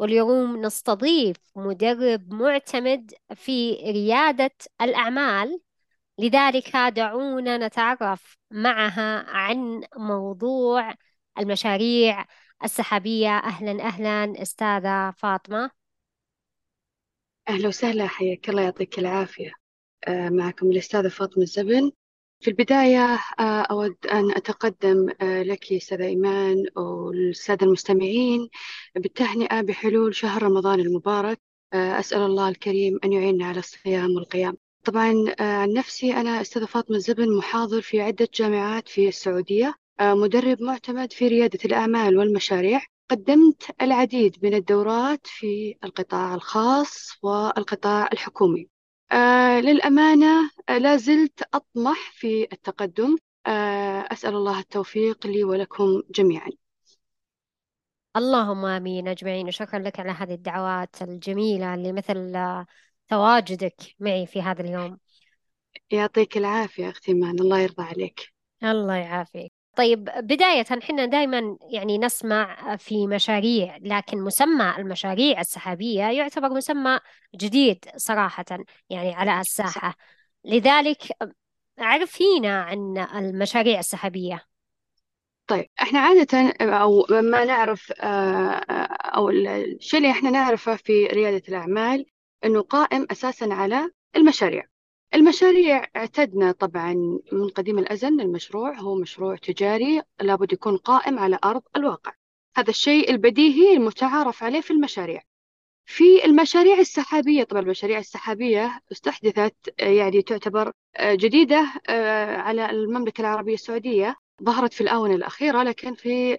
واليوم نستضيف مدرب معتمد في ريادة الأعمال. لذلك دعونا نتعرف معها عن موضوع المشاريع السحابية. أهلا أهلا أستاذة فاطمة. أهلا وسهلا حياك الله يعطيك العافية. آه، معكم الأستاذة فاطمة الزبن. في البداية آه، أود أن أتقدم آه، لك أستاذة إيمان والسادة المستمعين بالتهنئة بحلول شهر رمضان المبارك. أسأل الله الكريم أن يعيننا على الصيام والقيام طبعا عن نفسي أنا أستاذة فاطمة الزبن محاضر في عدة جامعات في السعودية مدرب معتمد في ريادة الأعمال والمشاريع. قدمت العديد من الدورات في القطاع الخاص والقطاع الحكومي. آه للأمانة آه لا زلت أطمح في التقدم. آه أسأل الله التوفيق لي ولكم جميعا. اللهم آمين أجمعين. وشكرا لك على هذه الدعوات الجميلة اللي مثل تواجدك معي في هذا اليوم. يعطيك العافية أختي مان الله يرضى عليك. الله يعافيك. طيب بداية حنا دائما يعني نسمع في مشاريع لكن مسمى المشاريع السحابية يعتبر مسمى جديد صراحة يعني على الساحة. لذلك عرفينا عن المشاريع السحابية. طيب إحنا عادة أو ما نعرف آه، أو الشيء اللي إحنا نعرفه في ريادة الأعمال؟ إنه قائم أساسا على المشاريع. المشاريع اعتدنا طبعا من قديم الأزل المشروع هو مشروع تجاري لابد يكون قائم على أرض الواقع. هذا الشيء البديهي المتعارف عليه في المشاريع. في المشاريع السحابية طبعا المشاريع السحابية استحدثت يعني تعتبر جديدة آه، على المملكة العربية السعودية. ظهرت في الآونة الأخيرة لكن في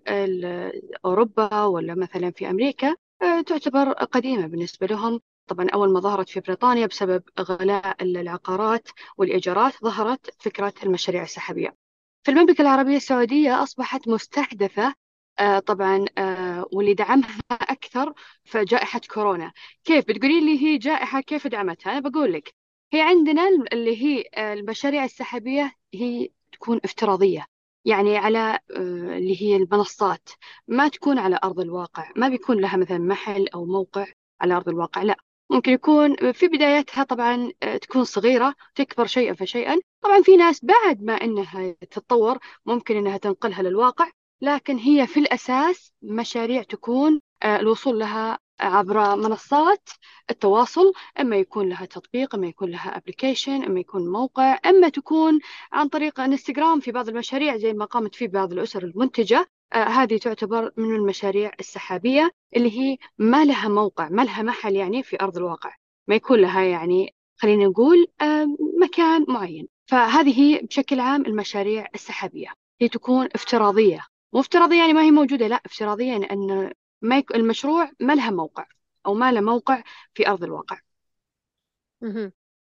أوروبا ولا مثلا في أمريكا آه، تعتبر قديمة بالنسبة لهم. طبعا أول ما ظهرت في بريطانيا بسبب غلاء العقارات والإيجارات ظهرت فكرة المشاريع السحابية. في المملكة العربية السعودية أصبحت مستحدثة آه، طبعا آه، واللي دعمها أكثر فجائحة كورونا. كيف؟ بتقولي لي هي جائحة كيف دعمتها؟ أنا بقول لك هي عندنا اللي هي آه، المشاريع السحابية هي تكون افتراضية. يعني على اللي هي المنصات. ما تكون على أرض الواقع ما بيكون لها مثلا محل أو موقع على أرض الواقع لا. ممكن يكون في بدايتها طبعا آه، تكون صغيرة تكبر شيئا فشيئا. طبعا في ناس بعد ما أنها تتطور ممكن أنها تنقلها للواقع لكن هي في الأساس مشاريع تكون آه، الوصول لها عبر منصات التواصل. إما يكون لها تطبيق إما يكون لها ابلكيشن إما يكون موقع إما تكون عن طريق إنستغرام في بعض المشاريع زي ما قامت فيه بعض الأسر المنتجة. هذه تعتبر من المشاريع السحابية اللي هي ما لها موقع ما لها محل يعني في أرض الواقع. ما يكون لها يعني خلينا نقول آه مكان معين. فهذه بشكل عام المشاريع السحابية. هي تكون افتراضية. مو افتراضية يعني ما هي موجودة لا افتراضية يعني أن ما. المشروع ما لها موقع أو ما له موقع في أرض الواقع.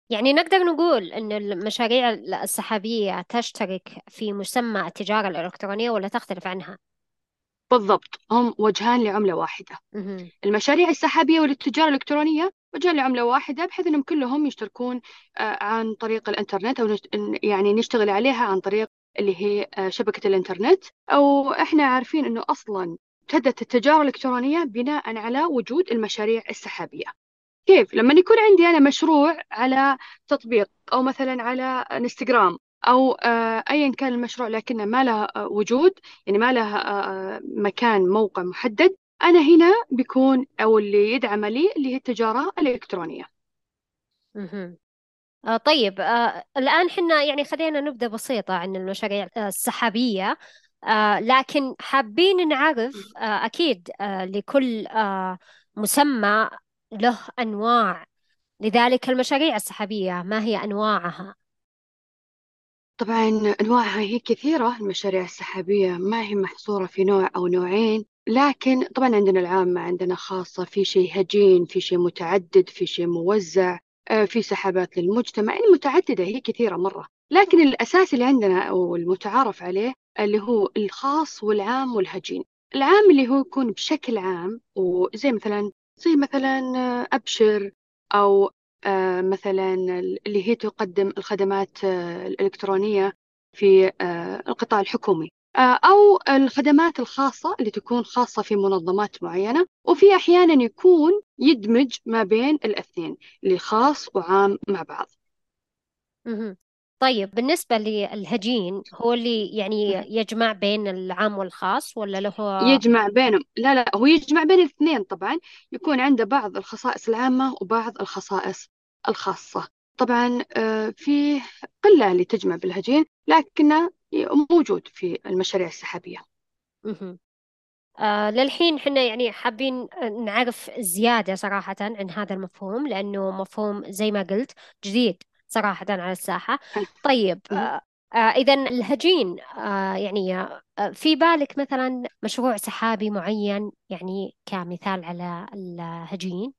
يعني نقدر نقول أن المشاريع السحابية تشترك في مسمى التجارة الإلكترونية ولا تختلف عنها؟ بالضبط هم وجهان لعملة واحدة. المشاريع السحابية والتجارة الإلكترونية وجهان لعملة واحدة بحيث أنهم كلهم يشتركون آه، عن طريق الإنترنت أو يعني نشتغل عليها عن طريق اللي هي آه، شبكة الإنترنت. أو إحنا عارفين أنه أصلا ابتدت التجارة الإلكترونية بناء على وجود المشاريع السحابية. كيف؟ لما يكون عندي أنا مشروع على تطبيق أو مثلا على إنستغرام أو آه، أيا كان المشروع لكنه ما له آه، وجود يعني ما له آه، مكان موقع محدد أنا هنا بيكون أو اللي يدعم لي اللي هي التجارة الإلكترونية. طيب الآن حنا يعني خلينا نبدأ بسيطة عن المشاريع السحابية. آه لكن حابين نعرف أكيد لكل مسمى له أنواع. لذلك المشاريع السحابية ما هي أنواعها؟ طبعا أنواعها هي كثيرة المشاريع السحابية ما هي محصورة في نوع أو نوعين لكن طبعا عندنا العامة عندنا خاصة في شيء هجين في شيء متعدد في شيء موزع في سحابات للمجتمع يعني متعددة هي كثيرة مرة. لكن الأساس اللي عندنا أو المتعارف عليه اللي هو الخاص والعام والهجين. العام اللي هو يكون بشكل عام وزي مثلا زي مثلا أبشر أو مثلا اللي هي تقدم الخدمات الإلكترونية في القطاع الحكومي أو الخدمات الخاصة اللي تكون خاصة في منظمات معينة وفي أحيانا يكون يدمج ما بين الاثنين اللي خاص وعام مع بعض. طيب بالنسبة للهجين هو اللي يعني يجمع بين العام والخاص ولا له يجمع بينهم؟ لا لا هو يجمع بين الاثنين طبعا. يكون عنده بعض الخصائص العامة وبعض الخصائص الخاصة. طبعا آه، في قلة اللي تجمع بالهجين لكنه موجود في المشاريع السحابية. آه للحين حنا يعني حابين نعرف زيادة صراحة عن هذا المفهوم لأنه مفهوم زي ما قلت جديد صراحة على الساحة. طيب آه آه إذا الهجين آه يعني آه في بالك مثلا مشروع سحابي معين يعني كمثال على الهجين؟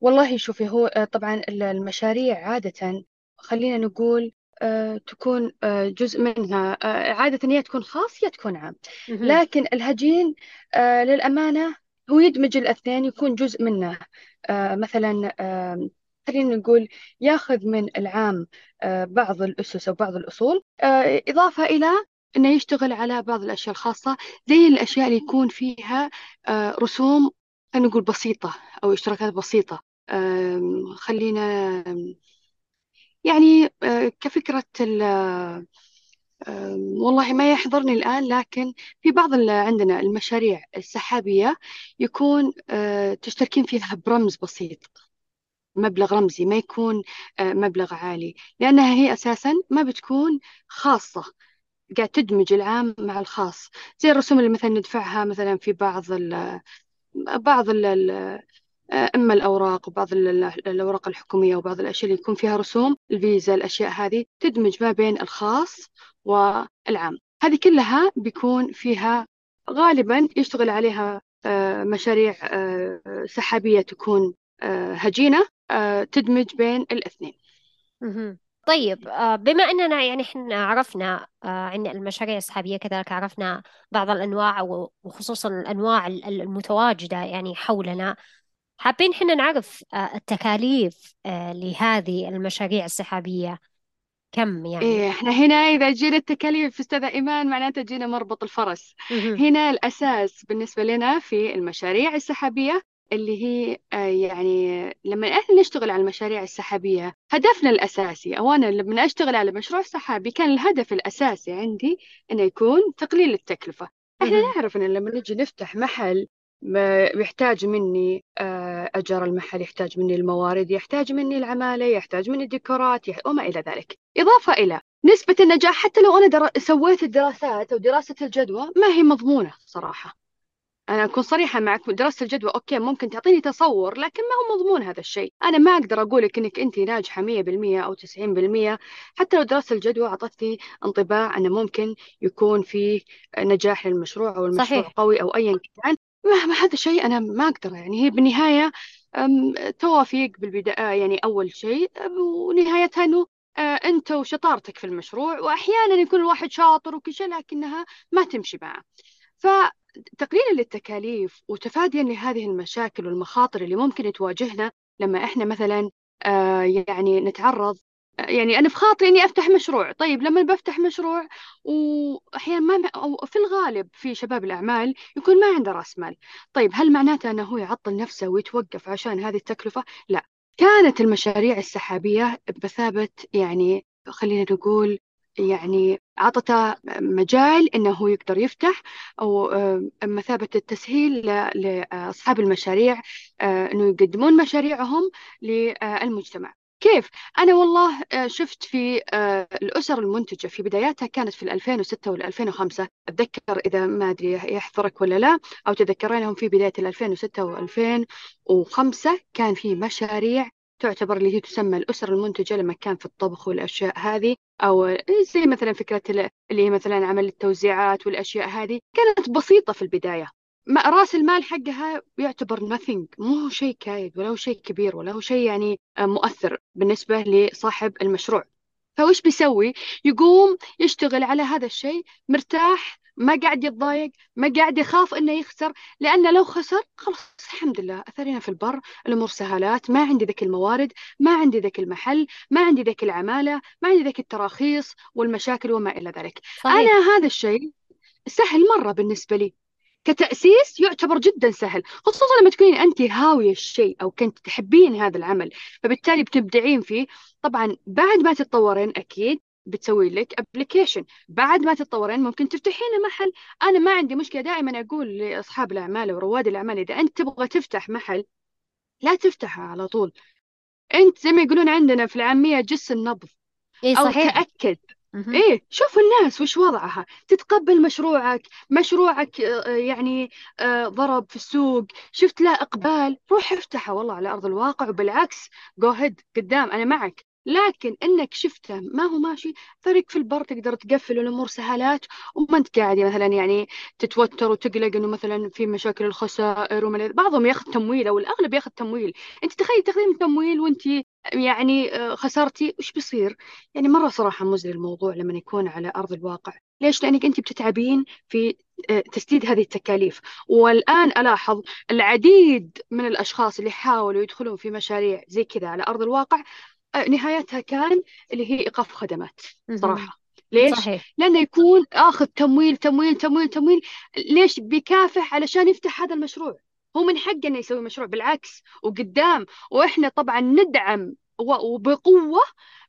والله شوفي هو آه، طبعا المشاريع عادة خلينا نقول آه، تكون آه، جزء منها عادة هي تكون خاص يا تكون عام. لكن الهجين للأمانة هو يدمج الاثنين يكون جزء منه. مثلا خلينا نقول ياخذ من العام بعض الأسس أو بعض الأصول إضافة إلى أنه يشتغل على بعض الأشياء الخاصة زي الأشياء اللي يكون فيها رسوم خلينا نقول بسيطة أو اشتراكات بسيطة. خلينا يعني آه، كفكرة والله ما يحضرني الآن لكن في بعض عندنا المشاريع السحابية يكون آه، تشتركين فيها برمز بسيط مبلغ رمزي ما يكون آه، مبلغ عالي لأنها هي أساسا ما بتكون خاصة قاعد تدمج العام مع الخاص. زي الرسوم اللي مثلا ندفعها مثلا في بعض ال بعض ال أما الأوراق وبعض الأوراق الحكومية وبعض الأشياء اللي يكون فيها رسوم الفيزا الأشياء هذه تدمج ما بين الخاص والعام. هذه كلها بيكون فيها غالبا يشتغل عليها آه، مشاريع آه، سحابية تكون آه، هجينة تدمج بين الاثنين. طيب بما أننا يعني إحنا عرفنا عن المشاريع السحابية كذلك عرفنا بعض الأنواع وخصوصا الأنواع المتواجدة يعني حولنا حابين حنا نعرف آه، التكاليف آه، لهذه المشاريع السحابية. كم يعني؟ إيه إحنا هنا إذا جينا التكاليف أستاذة إيمان معناته جينا مربط الفرس. هنا الأساس بالنسبة لنا في المشاريع السحابية اللي هي آه، يعني لما إحنا نشتغل على المشاريع السحابية هدفنا الأساسي أو أنا لما أشتغل على مشروع سحابي كان الهدف الأساسي عندي إنه يكون تقليل التكلفة. إحنا نعرف إن لما نجي نفتح محل يحتاج مني آه، أجر المحل يحتاج مني الموارد يحتاج مني العمالة يحتاج مني الديكورات يح... وما إلى ذلك. إضافة إلى نسبة النجاح حتى لو أنا در... سويت الدراسات أو دراسة الجدوى ما هي مضمونة صراحة. أنا أكون صريحة معك دراسة الجدوى okay ممكن تعطيني تصور لكن ما هو مضمون هذا الشيء. أنا ما أقدر أقول لك إنك أنت ناجحة 100% أو 90% حتى لو دراسة الجدوى أعطتني انطباع أنه ممكن يكون في نجاح للمشروع أو المشروع صحيح. قوي أو أيا كان. ما هذا شيء أنا ما أقدر يعني هي بالنهاية توافيق بالبداية يعني أول شيء ونهايتها أنه آه، أنت وشطارتك في المشروع وأحيانا يكون الواحد شاطر وكل شيء لكنها ما تمشي معه. فتقليلا للتكاليف وتفاديا لهذه المشاكل والمخاطر اللي ممكن تواجهنا لما إحنا مثلا آه، يعني نتعرض يعني أنا في خاطري إني أفتح مشروع. طيب لما بفتح مشروع وأحيانا ما أو في الغالب في شباب الأعمال يكون ما عنده رأس مال. طيب هل معناته أنه هو يعطل نفسه ويتوقف عشان هذه التكلفة؟ لا. كانت المشاريع السحابية بمثابة يعني خلينا نقول يعني عطته مجال هو يقدر يفتح أو مثابة التسهيل لأصحاب المشاريع آه، إنه يقدمون مشاريعهم للمجتمع. كيف؟ أنا والله آه، شفت في آه، الأسر المنتجة في بداياتها كانت في 2006 وال 2005 أتذكر إذا ما أدري يحضرك ولا لا أو تذكرينهم في بداية 2006 و 2005 كان في مشاريع تعتبر اللي هي تسمى الأسر المنتجة لما كان في الطبخ والأشياء هذه أو زي مثلا فكرة اللي هي مثلا عمل التوزيعات والأشياء هذه. كانت بسيطة في البداية. راس المال حقها يعتبر nothing مو هو شيء كايد ولا هو شيء كبير ولا هو شيء يعني مؤثر بالنسبة لصاحب المشروع. فوش بيسوي؟ يقوم يشتغل على هذا الشيء مرتاح ما قاعد يتضايق ما قاعد يخاف إنه يخسر لأنه لو خسر خلاص الحمد لله اثرنا في البر الأمور سهالات ما عندي ذاك الموارد ما عندي ذاك المحل ما عندي ذاك العمالة ما عندي ذاك التراخيص والمشاكل وما إلى ذلك. صحيح. أنا هذا الشيء سهل مرة بالنسبة لي. كتأسيس يعتبر جدا سهل خصوصا لما تكونين أنت هاوية الشيء أو كنت تحبين هذا العمل فبالتالي بتبدعين فيه. طبعا بعد ما تتطورين أكيد بتسوي لك ابلكيشن بعد ما تتطورين ممكن تفتحين محل. أنا ما عندي مشكلة دائما أقول لأصحاب الأعمال ورواد الأعمال إذا أنت تبغى تفتح محل لا تفتحه على طول. أنت زي ما يقولون عندنا في العامية جس النبض إيه أو صحيح. إيه شوف الناس وش وضعها. تتقبل مشروعك مشروعك آه، يعني آه، ضرب في السوق. شفت له إقبال؟ روح افتحه. والله على أرض الواقع. وبالعكس جو هيد قدام أنا معك. لكن إنك شفته ما هو ماشي فريق في البر تقدر تقفل الأمور سهالات وما أنت قاعد مثلا يعني تتوتر وتقلق إنه مثلا في مشاكل الخسائر وما بعضهم ياخذ تمويل أو الأغلب ياخذ تمويل. أنت تخيل تاخذين تمويل وأنت يعني آه، خسرتي وش بيصير؟ يعني مرة صراحة مزري الموضوع لما يكون على أرض الواقع. ليش؟ لأنك أنت بتتعبين في آه، تسديد هذه التكاليف. والآن ألاحظ العديد من الأشخاص اللي حاولوا يدخلون في مشاريع زي كذا على أرض الواقع نهايتها كان اللي هي إيقاف خدمات صراحة. ليش؟ صحيح. لأنه يكون آخذ تمويل تمويل تمويل تمويل. ليش؟ بيكافح علشان يفتح هذا المشروع. هو من حقه إنه يسوي مشروع. بالعكس وقدام وإحنا طبعا ندعم وبقوة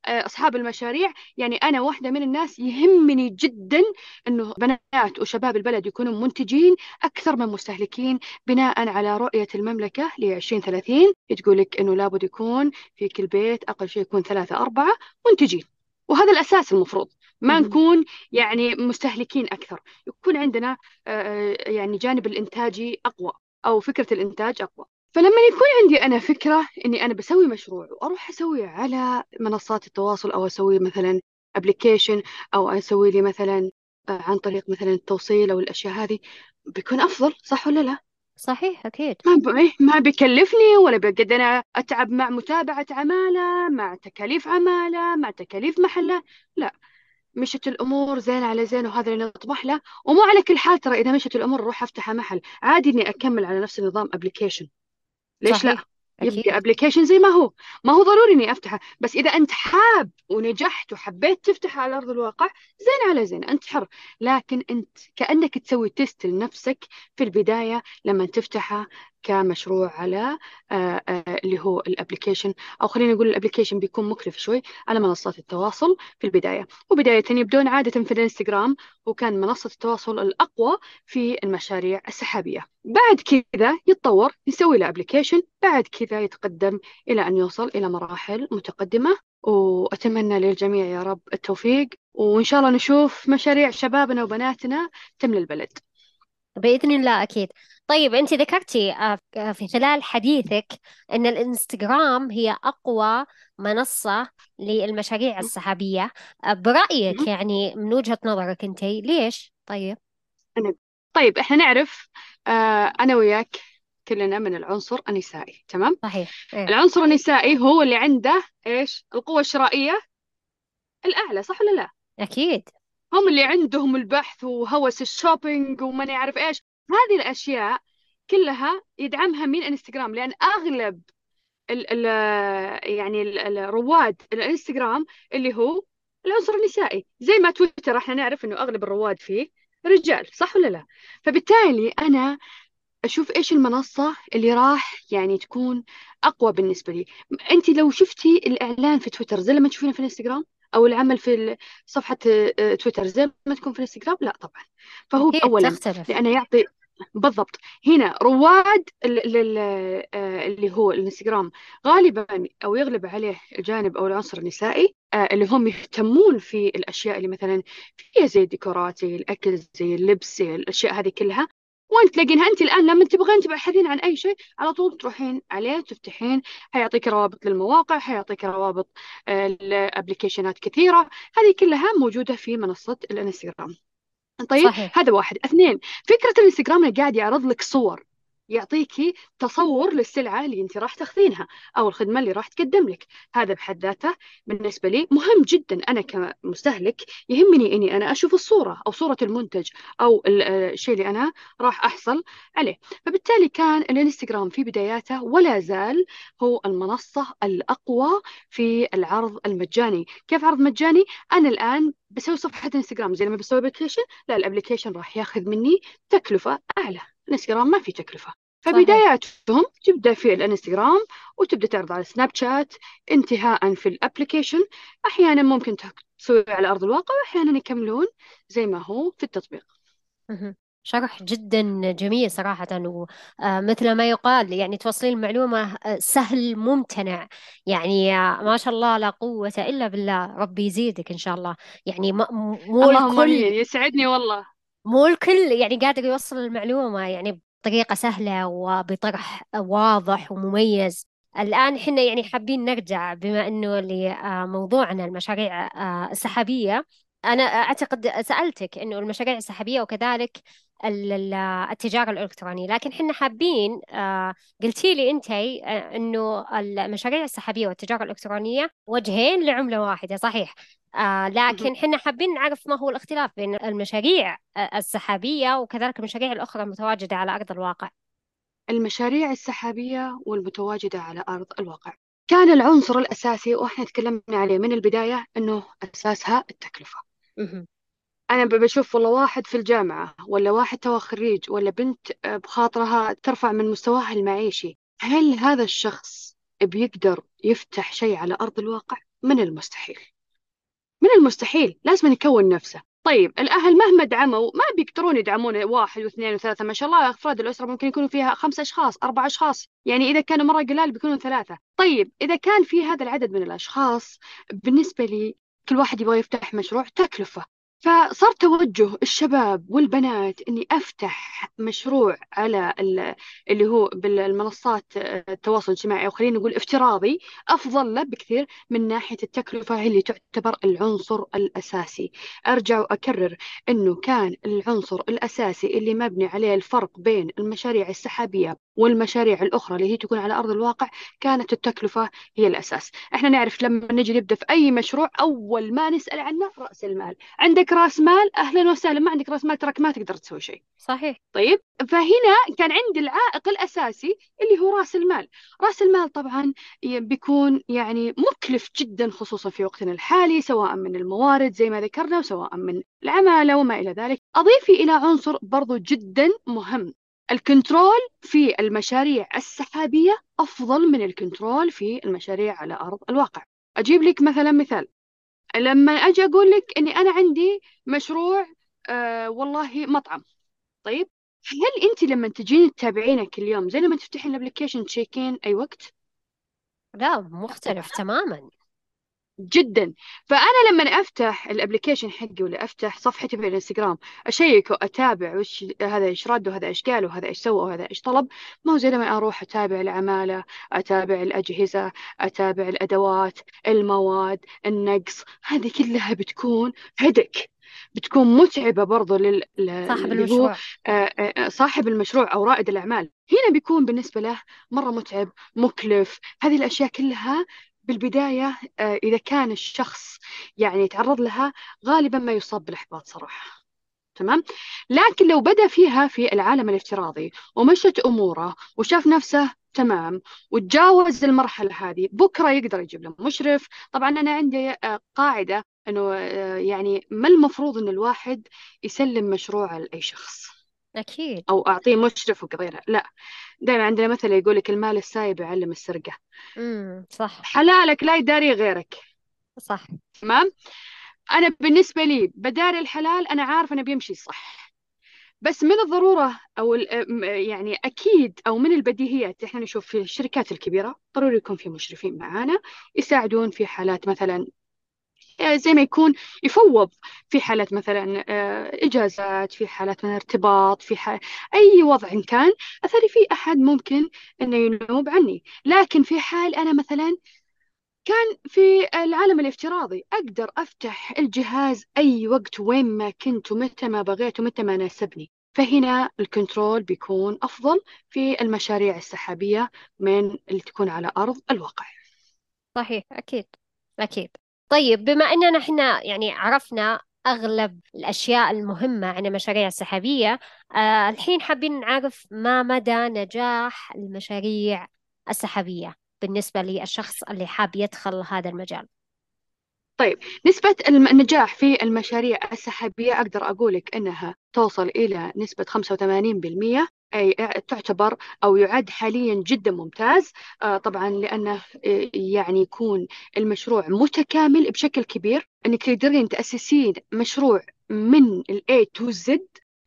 آه، أصحاب المشاريع. يعني أنا واحدة من الناس يهمني جدا إنه بنات وشباب البلد يكونوا منتجين أكثر من مستهلكين بناء على رؤية المملكة ل 2030 تقول لك إنه لابد يكون في كل بيت أقل شيء يكون ثلاثة أربعة منتجين. وهذا الأساس المفروض ما نكون يعني مستهلكين أكثر. يكون عندنا آه، آه، يعني جانب الإنتاجي أقوى أو فكرة الإنتاج أقوى. فلما يكون عندي أنا فكرة إني أنا بسوي مشروع وأروح أسويه على منصات التواصل أو أسوي مثلا ابلكيشن أو أسوي لي مثلا آه، عن طريق مثلا التوصيل أو الأشياء هذه بيكون أفضل صح ولا لا؟ صحيح أكيد. ما ب... إيه، ما بيكلفني ولا بقعد أنا أتعب مع متابعة عمالة مع تكاليف عمالة مع تكاليف محلة لا. مشت الأمور زين على زين وهذا اللي نطمح له ومو على كل حال ترى إذا مشت الأمور أروح أفتح محل. عادي إني أكمل على نفس النظام application ليش صحيح. لا؟ يبقى application زي ما هو. ما هو ضروري إني أفتحه. بس إذا أنت حاب ونجحت وحبيت تفتحه على أرض الواقع زين على زين أنت حر. لكن أنت كأنك تسوي test لنفسك في البداية لما تفتحه كمشروع على آه، آه، اللي هو ال application أو خلينا نقول ال application بيكون مكلف شوي على منصات التواصل في البداية. وبداية يبدون عادة في الانستغرام وكان منصة التواصل الأقوى في المشاريع السحابية. بعد كذا يتطور يسوي له application بعد كذا يتقدم إلى أن يوصل إلى مراحل متقدمة. وأتمنى للجميع يا رب التوفيق وإن شاء الله نشوف مشاريع شبابنا وبناتنا تملى البلد. بإذن الله أكيد. طيب أنت ذكرتي آه، آه، في خلال حديثك أن الإنستغرام هي أقوى منصة للمشاريع السحابية آه، برأيك يعني من وجهة نظرك أنت ليش؟ طيب أنا طيب إحنا نعرف أنا وياك كلنا من العنصر النسائي تمام؟ صحيح إيه؟ العنصر النسائي هو اللي عنده إيش؟ القوة الشرائية الأعلى صح ولا لا؟ أكيد هم اللي عندهم البحث وهوس ال shopping وما يعرف إيش هذه الأشياء كلها يدعمها من انستغرام لأن أغلب ال ال يعني الرواد الإنستغرام اللي هو العنصر النسائي. زي ما تويتر إحنا نعرف إنه أغلب الرواد فيه رجال صح ولا لا؟ فبالتالي أنا أشوف إيش المنصة اللي راح يعني تكون أقوى بالنسبة لي. أنت لو شفتي الإعلان في تويتر زي لما تشوفينه في الانستغرام أو العمل في صفحة آه، تويتر زي ما تكون في الانستغرام لا طبعا. فهو اولا تختلف. لأنه يعطي بالضبط. هنا رواد آه، اللي هو الانستغرام غالبا أو يغلب عليه الجانب أو العنصر النسائي آه، اللي هم يهتمون في الأشياء اللي مثلا فيها زي الديكورات زي الأكل زي اللبس زي الأشياء هذه كلها. وانت تلاقينها أنت الآن؟ لما تبغين تبحثين عن أي شيء على طول تروحين عليه تفتحين. حيعطيك روابط للمواقع حيعطيك روابط آه، لأبلكيشنات كثيرة. هذه كلها موجودة في منصة الانستغرام. طيب صحيح. هذا واحد. اثنين فكرة الإنستغرام انه قاعد يعرض لك صور. يعطيكي تصور للسلعة اللي انت راح تاخذينها أو الخدمة اللي راح تقدم لك. هذا بحد ذاته بالنسبة لي مهم جدا. أنا كمستهلك يهمني إني أنا أشوف الصورة أو صورة المنتج ال- آه، الشيء اللي أنا راح أحصل عليه. فبالتالي كان الانستغرام في بداياته ولا زال هو المنصة الأقوى في العرض المجاني. كيف عرض مجاني؟ أنا الآن بسوي صفحة انستغرام. زي لما بسوي application لا ال application راح ياخذ مني تكلفة أعلى. الإنستغرام ما في تكلفة. فبداياتهم تبدأ في الإنستغرام وتبدأ تعرض على سناب شات انتهاء في الأبلكيشن. أحيانا ممكن تسوي على أرض الواقع واحيانا يكملون زي ما هو في التطبيق. شرح جدا جميل صراحة ومثل ما يقال يعني توصلين المعلومة آه، سهل ممتنع. يعني آه، ما شاء الله لا قوة إلا بالله. ربي يزيدك إن شاء الله. يعني مو اللهم الكل يسعدني والله. مو الكل يعني قادر يوصل المعلومة يعني بطريقة سهلة وبطرح واضح ومميز. الآن حنا يعني حابين نرجع بما أنه لموضوعنا المشاريع آه، السحابية. أنا أعتقد سألتك أنه المشاريع السحابية وكذلك ال- ال- التجارة الإلكترونية لكن حنا حابين آه، قلتي لي أنت آه، أنه المشاريع السحابية والتجارة الإلكترونية وجهين لعملة واحدة صحيح؟ آه لكن حنا حابين نعرف ما هو الاختلاف بين المشاريع السحابية وكذلك المشاريع الأخرى المتواجدة على أرض الواقع. المشاريع السحابية والمتواجدة على أرض الواقع. كان العنصر الأساسي وإحنا تكلمنا عليه من البداية إنه أساسها التكلفة. أنا بشوف والله واحد في الجامعة ولا واحد تو خريج ولا بنت آه، بخاطرها ترفع من مستواها المعيشي. هل هذا الشخص بيقدر يفتح شيء على أرض الواقع؟ من المستحيل. من المستحيل. لازم يكون نفسه. طيب الأهل مهما دعموا ما بيقدرون يدعمون واحد واثنين وثلاثة. ما شاء الله أفراد الأسرة ممكن يكونوا فيها خمس أشخاص أربع أشخاص. يعني إذا كانوا مرة قلال بيكونوا ثلاثة. طيب إذا كان في هذا العدد من الأشخاص بالنسبة لي كل واحد يبغى يفتح مشروع تكلفة. فصار توجه الشباب والبنات إني أفتح مشروع على ال- اللي هو بالمنصات التواصل الاجتماعي أو خلينا نقول افتراضي أفضل له بكثير من ناحية التكلفة اللي تعتبر العنصر الأساسي. أرجع وأكرر إنه كان العنصر الأساسي اللي مبني عليه الفرق بين المشاريع السحابية والمشاريع الأخرى اللي هي تكون على أرض الواقع كانت التكلفة هي الأساس. إحنا نعرف لما نجي نبدأ في أي مشروع أول ما نسأل عنه رأس المال. عندك رأس مال؟ أهلا وسهلا. ما عندك رأس مال تراك ما تقدر تسوي شيء. صحيح. طيب؟ فهنا كان عندي العائق الأساسي اللي هو رأس المال. رأس المال طبعا بيكون يعني مكلف جدا خصوصا في وقتنا الحالي سواء من الموارد زي ما ذكرنا وسواء من العمالة وما إلى ذلك. أضيفي إلى عنصر برضو جدا مهم. ال control في المشاريع السحابية أفضل من ال control في المشاريع على أرض الواقع. أجيب لك مثلا مثال. لما أجي أقول لك إني أنا عندي مشروع آه والله مطعم. طيب هل أنت لما تجين تتابعينه كل يوم زي لما تفتحين ال application تشيكين أي وقت؟ لا مختلف تماما. جدا. فأنا لما أفتح ال application حقي ولا أفتح صفحتي في الإنستغرام أشيك وأتابع وش هذا إيش رد وهذا إيش قال وهذا إيش سوى وهذا إيش طلب. ما هو زي لما أروح أتابع العمالة أتابع الأجهزة أتابع الأدوات المواد النقص. هذه كلها بتكون هدك. بتكون متعبة برضو لل... صاحب المشروع. آه، آه، صاحب المشروع أو رائد الأعمال. هنا بيكون بالنسبة له مرة متعب مكلف. هذه الأشياء كلها بالبداية آه، إذا كان الشخص يعني يتعرض لها غالبا ما يصاب بالإحباط صراحة. تمام؟ لكن لو بدأ فيها في العالم الافتراضي ومشت أموره وشاف نفسه تمام وتجاوز المرحلة هذه بكرة يقدر يجيب له مشرف. طبعا أنا عندي آه، قاعدة أنه آه، يعني ما المفروض أن الواحد يسلم مشروع لأي شخص. أكيد. أو أعطيه مشرف وكذا. لا دائما عندنا مثل يقول لك المال السايب يعلم السرقة. امم صح. حلالك لا يداري غيرك. صح. تمام؟ أنا بالنسبة لي بداري الحلال أنا عارف أنا بيمشي صح. بس من الضرورة أو يعني أكيد أو من البديهيات إحنا نشوف في الشركات الكبيرة ضروري يكون في مشرفين معانا يساعدون في حالات مثلا زي ما يكون يفوض في حالات مثلا آه، إجازات في حالات مثلا ارتباط في حال أي وضع إن كان أثري في أحد ممكن إنه ينوب عني. لكن في حال أنا مثلا كان في العالم الافتراضي أقدر أفتح الجهاز أي وقت وين ما كنت ومتى ما بغيت ومتى ما ناسبني. فهنا الكنترول بيكون أفضل في المشاريع السحابية من اللي تكون على أرض الواقع. صحيح أكيد أكيد. طيب بما أننا إحنا يعني عرفنا أغلب الأشياء المهمة عن المشاريع السحابية آه الحين حابين نعرف ما مدى نجاح المشاريع السحابية بالنسبة للشخص اللي حاب يدخل هذا المجال. طيب نسبة النجاح في المشاريع السحابية أقدر أقولك أنها توصل إلى نسبة 85% أي تعتبر أو يعد حاليا جدا ممتاز. آه طبعا لأنه آه، يعني يكون المشروع متكامل بشكل كبير. أنك تقدرين تأسسين مشروع من ال A to Z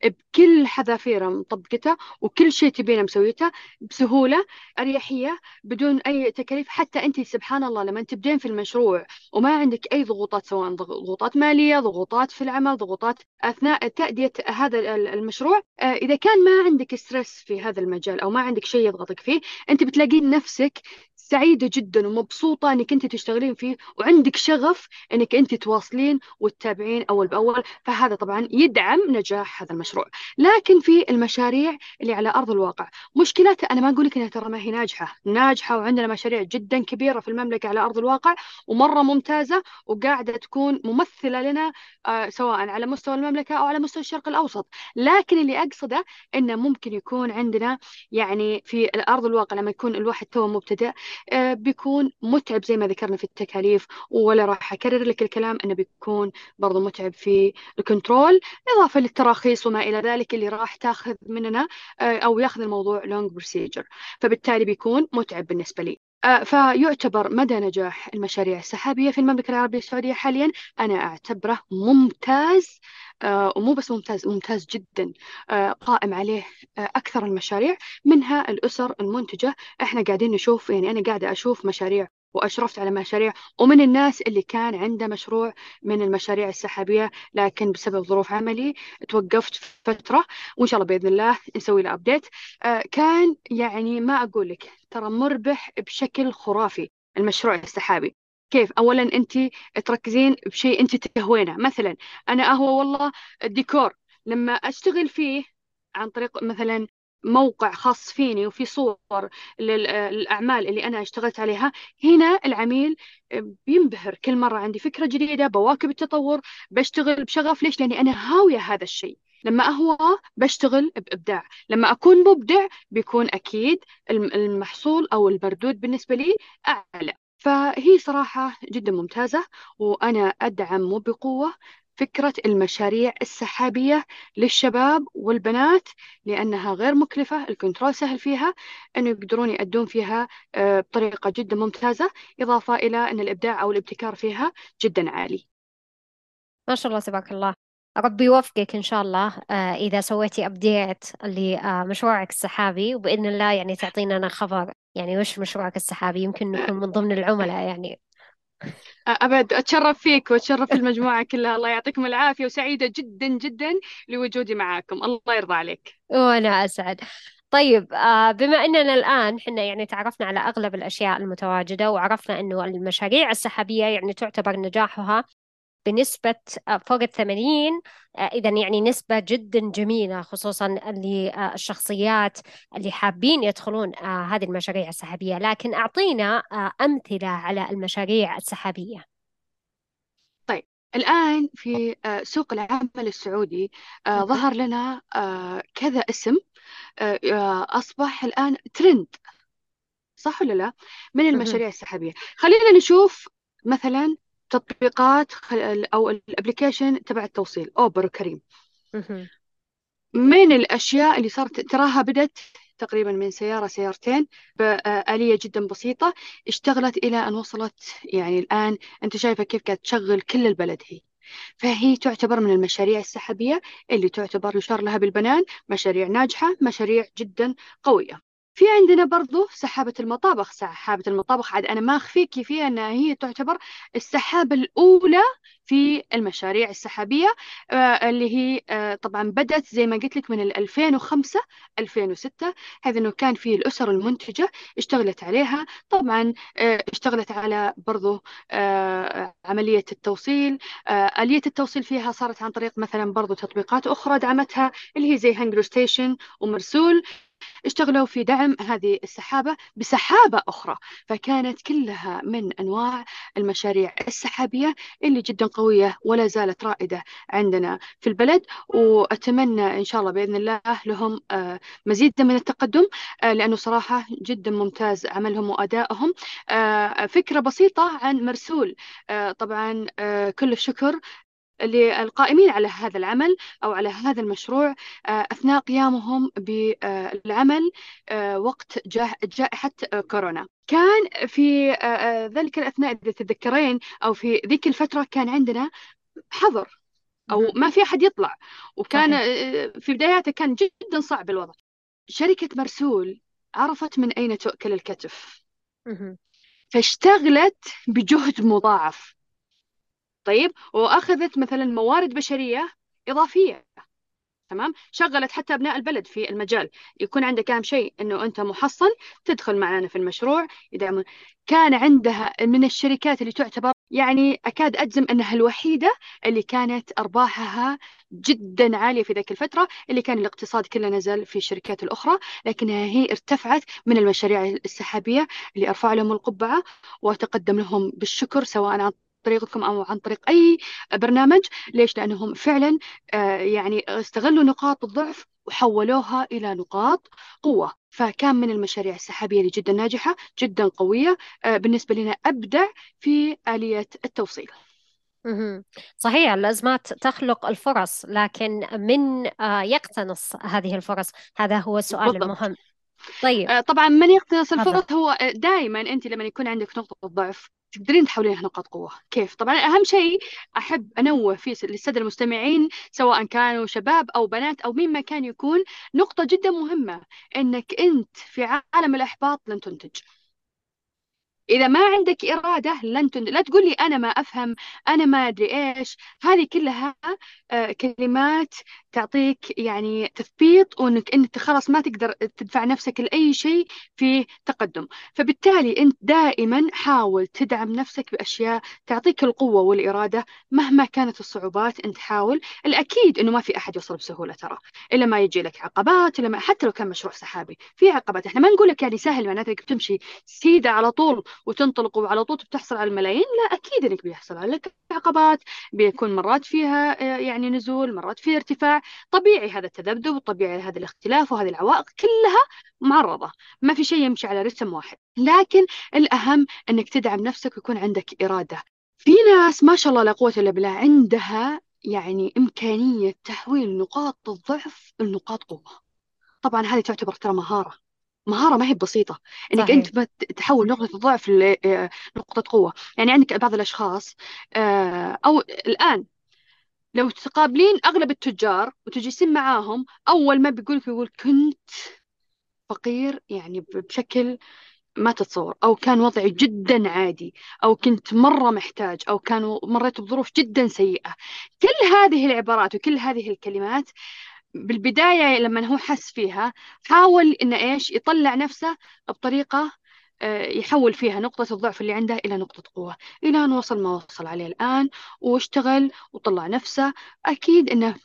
بكل حذافيره مطبقتها وكل شيء تبينه مسويته بسهوله أريحية بدون أي تكاليف حتى انت سبحان الله لما تبدين في المشروع وما عندك أي ضغوطات سواء ضغوطات مالية ضغوطات في العمل ضغوطات أثناء تأدية هذا المشروع آه، إذا كان ما عندك ستريس في هذا المجال أو ما عندك شيء يضغطك فيه انت بتلاقين نفسك سعيدة جدا ومبسوطة إنك انت تشتغلين فيه وعندك شغف إنك انت تواصلين وتتابعين أول بأول فهذا طبعا يدعم نجاح هذا المشروع. لكن في المشاريع اللي على أرض الواقع. مشكلتها أنا ما أقول لك إنها ترى ما هي ناجحة. ناجحة وعندنا مشاريع جدا كبيرة في المملكة على أرض الواقع ومرة ممتازة وقاعدة تكون ممثلة لنا آه سواء على مستوى المملكة أو على مستوى الشرق الأوسط. لكن اللي أقصده إنه ممكن يكون عندنا يعني في ارض الواقع لما يكون الواحد تو مبتدئ آه، بيكون متعب زي ما ذكرنا في التكاليف. ولا راح أكرر لك الكلام أنه بيكون برضو متعب في ال control إضافة للتراخيص وما إلى ذلك اللي راح تاخذ مننا آه، أو ياخذ الموضوع long procedure فبالتالي بيكون متعب بالنسبة لي. آه، فيعتبر مدى نجاح المشاريع السحابية في المملكة العربية السعودية حاليا أنا أعتبره ممتاز آه، ومو بس ممتاز ممتاز جدا قائم عليه أكثر المشاريع منها الأسر المنتجة. إحنا قاعدين نشوف يعني أنا قاعدة أشوف مشاريع وأشرفت على مشاريع. ومن الناس اللي كان عنده مشروع من المشاريع السحابية لكن بسبب ظروف عملي توقفت فترة وإن شاء الله بإذن الله نسوي له أبديت آه كان يعني ما أقول لك ترى مربح بشكل خرافي المشروع السحابي. كيف؟ اولا أنت تركزين بشيء أنت تهوينه. مثلا أنا أهوى والله الديكور. لما أشتغل فيه عن طريق مثلا موقع خاص فيني وفي صور للأعمال اللي أنا اشتغلت عليها هنا العميل بينبهر كل مرة عندي فكرة جديدة بواكب التطور بشتغل بشغف. ليش؟ لأني أنا هاوية هذا الشيء. لما أهوى بشتغل بإبداع. لما أكون مبدع بيكون أكيد المحصول أو المردود بالنسبة لي أعلى. فهي صراحة جدا ممتازة وأنا أدعم وبقوة فكرة المشاريع السحابية للشباب والبنات لأنها غير مكلفة ال control سهل فيها أنه يقدرون يأدون فيها آه، بطريقة جدا ممتازة إضافة إلى أن الإبداع أو الابتكار فيها جدا عالي. ما شاء الله تبارك الله. ربي يوفقك إن شاء الله آه، إذا سويتي update لمشروعك السحابي وبإذن الله يعني تعطينا خبر. يعني وش مشروعك السحابي؟ يمكن نكون من ضمن العملاء يعني. أبد أتشرف فيك وأتشرف المجموعة كلها. الله يعطيكم العافية وسعيدة جدا جدا لوجودي معاكم. الله يرضى عليك. وأنا أسعد. طيب آه، بما أننا الآن حنا يعني تعرفنا على أغلب الأشياء المتواجدة وعرفنا أنه المشاريع السحابية يعني تعتبر نجاحها بنسبة آه، فوق الثمانين آه، إذا يعني نسبة جدا جميلة خصوصا للشخصيات اللي حابين يدخلون آه، هذه المشاريع السحابية. لكن أعطينا أمثلة على المشاريع السحابية. طيب الآن في سوق العمل السعودي ظهر لنا كذا اسم أصبح الآن ترند صح ولا لا؟ من المشاريع السحابية. خلينا نشوف مثلا تطبيقات أو ال application تبع التوصيل أوبر وكريم. من الأشياء اللي صارت تراها بدت تقريبا من سيارة سيارتين بآلية جدا بسيطة اشتغلت إلى أن وصلت يعني الآن أنت شايفة كيف قاعد تشغل كل البلد هي. فهي تعتبر من المشاريع السحابية اللي تعتبر يشار لها بالبنان مشاريع ناجحة مشاريع جدا قوية. في عندنا برضو سحابة المطابخ سحابة المطابخ عاد أنا ما أخفيكي فيها أنها هي تعتبر السحابة الأولى في المشاريع السحابية آه، اللي هي آه، طبعا بدأت زي ما قلت لك من 2005 2006 هذا أنه كان في الأسر المنتجة اشتغلت عليها. طبعا آه، اشتغلت على برضو عملية التوصيل. آلية التوصيل فيها صارت عن طريق مثلا برضو تطبيقات أخرى دعمتها اللي هي زي هانجرو ستيشن ومرسول. اشتغلوا في دعم هذه السحابة بسحابة أخرى فكانت كلها من أنواع المشاريع السحابية اللي جدا قوية ولا زالت رائدة عندنا في البلد وأتمنى إن شاء الله بإذن الله لهم آه، مزيد من التقدم آه، لأنه صراحة جدا ممتاز عملهم وأدائهم. آه، فكرة بسيطة عن مرسول. طبعا كل الشكر للقائمين على هذا العمل أو على هذا المشروع آه، أثناء قيامهم بالعمل آه، وقت جائحة كورونا. كان في آه، ذلك الأثناء إذا تتذكرين أو في ذيك الفترة كان عندنا حظر أو ما في أحد يطلع. وكان في بداياته كان جدا صعب الوضع. شركة مرسول عرفت من أين تؤكل الكتف. فاشتغلت بجهد مضاعف. طيب وأخذت مثلا موارد بشرية إضافية تمام؟ شغلت حتى أبناء البلد في المجال. يكون عندك اهم شيء إنه أنت محصن تدخل معنا في المشروع. يدعمون كان عندها من الشركات اللي تعتبر يعني أكاد أجزم أنها الوحيدة اللي كانت أرباحها جدا عالية في ذيك الفترة اللي كان الاقتصاد كله نزل في الشركات الأخرى لكنها هي ارتفعت من المشاريع السحابية اللي أرفع لهم القبعة واتقدم لهم بالشكر سواء عن طريقكم أو عن طريق أي برنامج. ليش؟ لأنهم فعلا آه، يعني استغلوا نقاط الضعف وحولوها إلى نقاط قوة. فكان من المشاريع السحابية اللي جدا ناجحة جدا قوية آه، بالنسبة لنا أبدع في آلية التوصيل. صحيح الأزمات تخلق الفرص لكن من آه، يقتنص هذه الفرص؟ هذا هو السؤال بالضبط. المهم. طيب. طبعا من يقتنص الفرص هو دائما أنت لما يكون عندك نقطة ضعف. تقدرين تحولينها نقاط قوة. كيف؟ طبعا أهم شيء أحب أنوه فيه للسادة المستمعين سواء كانوا شباب أو بنات أو مين ما كان يكون نقطة جدا مهمة أنك أنت في عالم الإحباط لن تنتج. إذا ما عندك إرادة لن تن... لا تقول لي أنا ما أفهم أنا ما أدري إيش. هذه كلها آه، كلمات تعطيك يعني تثبيط وإنك انت خلاص ما تقدر تدفع نفسك لأي شيء في تقدم. فبالتالي أنت دائما حاول تدعم نفسك بأشياء تعطيك القوة والإرادة مهما كانت الصعوبات. أنت حاول. الأكيد إنه ما في أحد يوصل بسهوله ترى إلا ما يجي لك عقبات إلا ما حتى لو كان مشروع سحابي. في عقبات. إحنا ما نقول لك يعني سهل معناته إنك تمشي سيدة على طول وتنطلق وعلى طول بتحصل على الملايين؟ لا أكيد إنك بيحصل عليك عقبات بيكون مرات فيها آه، يعني نزول مرات فيها ارتفاع. طبيعي هذا التذبذب وطبيعي هذا الاختلاف وهذه العوائق كلها معرضة. ما في شيء يمشي على رتم واحد. لكن الأهم أنك تدعم نفسك ويكون عندك إرادة. في ناس ما شاء الله لا قوة إلا بالله عندها يعني إمكانية تحويل نقاط الضعف لنقاط قوة. طبعا هذه تعتبر ترى مهارة. مهارة ما هي بسيطة. إنك صحيح. انت تحول نقطة الضعف لنقطة قوة. يعني عندك بعض الأشخاص آه، أو الآن لو تقابلين أغلب التجار وتجلسين معاهم أول ما بيقولك يقول كنت فقير يعني بشكل ما تتصور. أو كان وضعي جدا عادي أو كنت مرة محتاج أو كان مريت بظروف جدا سيئة. كل هذه العبارات وكل هذه الكلمات بالبداية لما هو حس فيها حاول إنه إيش يطلع نفسه بطريقة آه، يحول فيها نقطة الضعف اللي عنده إلى نقطة قوة. إلى أن وصل ما وصل عليه الآن واشتغل وطلع نفسه. أكيد أنه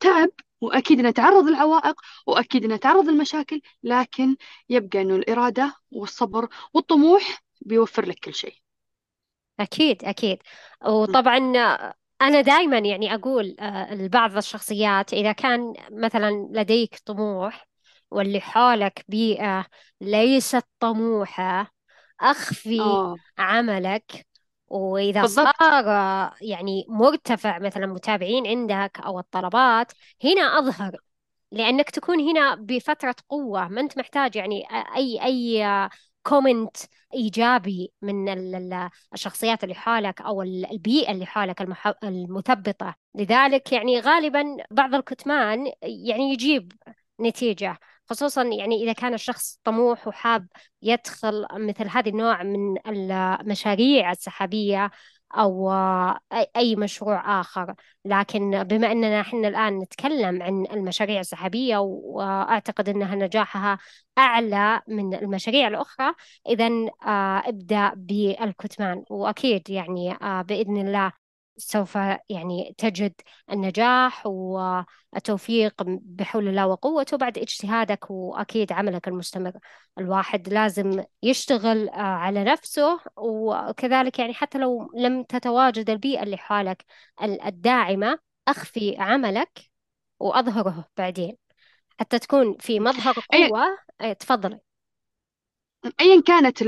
تعب وأكيد أنه تعرض للعوائق وأكيد أنه تعرض للمشاكل لكن يبقى أنه الإرادة والصبر والطموح بيوفر لك كل شيء. أكيد أكيد. وطبعا أنا دائما يعني أقول آه، لبعض الشخصيات إذا كان مثلا لديك طموح واللي حولك بيئة ليست طموحة أخفي أوه. عملك وإذا بالضبط. صار يعني مرتفع مثلا متابعين عندك أو الطلبات هنا أظهر لأنك تكون هنا بفترة قوة ما أنت محتاج يعني أي أي كومنت إيجابي من الشخصيات اللي حولك أو البيئة اللي حولك المثبطة. لذلك يعني غالبا بعض الكتمان يعني يجيب نتيجة خصوصا يعني إذا كان الشخص طموح وحاب يدخل مثل هذه النوع من المشاريع السحابية أو أي مشروع آخر. لكن بما أننا إحنا الآن نتكلم عن المشاريع السحابية وأعتقد أنها نجاحها أعلى من المشاريع الأخرى إذا آه، ابدأ بالكتمان. وأكيد يعني آه، بإذن الله سوف يعني تجد النجاح والتوفيق بحول الله وقوته بعد اجتهادك وأكيد عملك المستمر. الواحد لازم يشتغل آه، على نفسه وكذلك يعني حتى لو لم تتواجد البيئة اللي حولك الداعمة أخفي عملك وأظهره بعدين حتى تكون في مظهر قوة. إيه، تفضلي. ايا كانت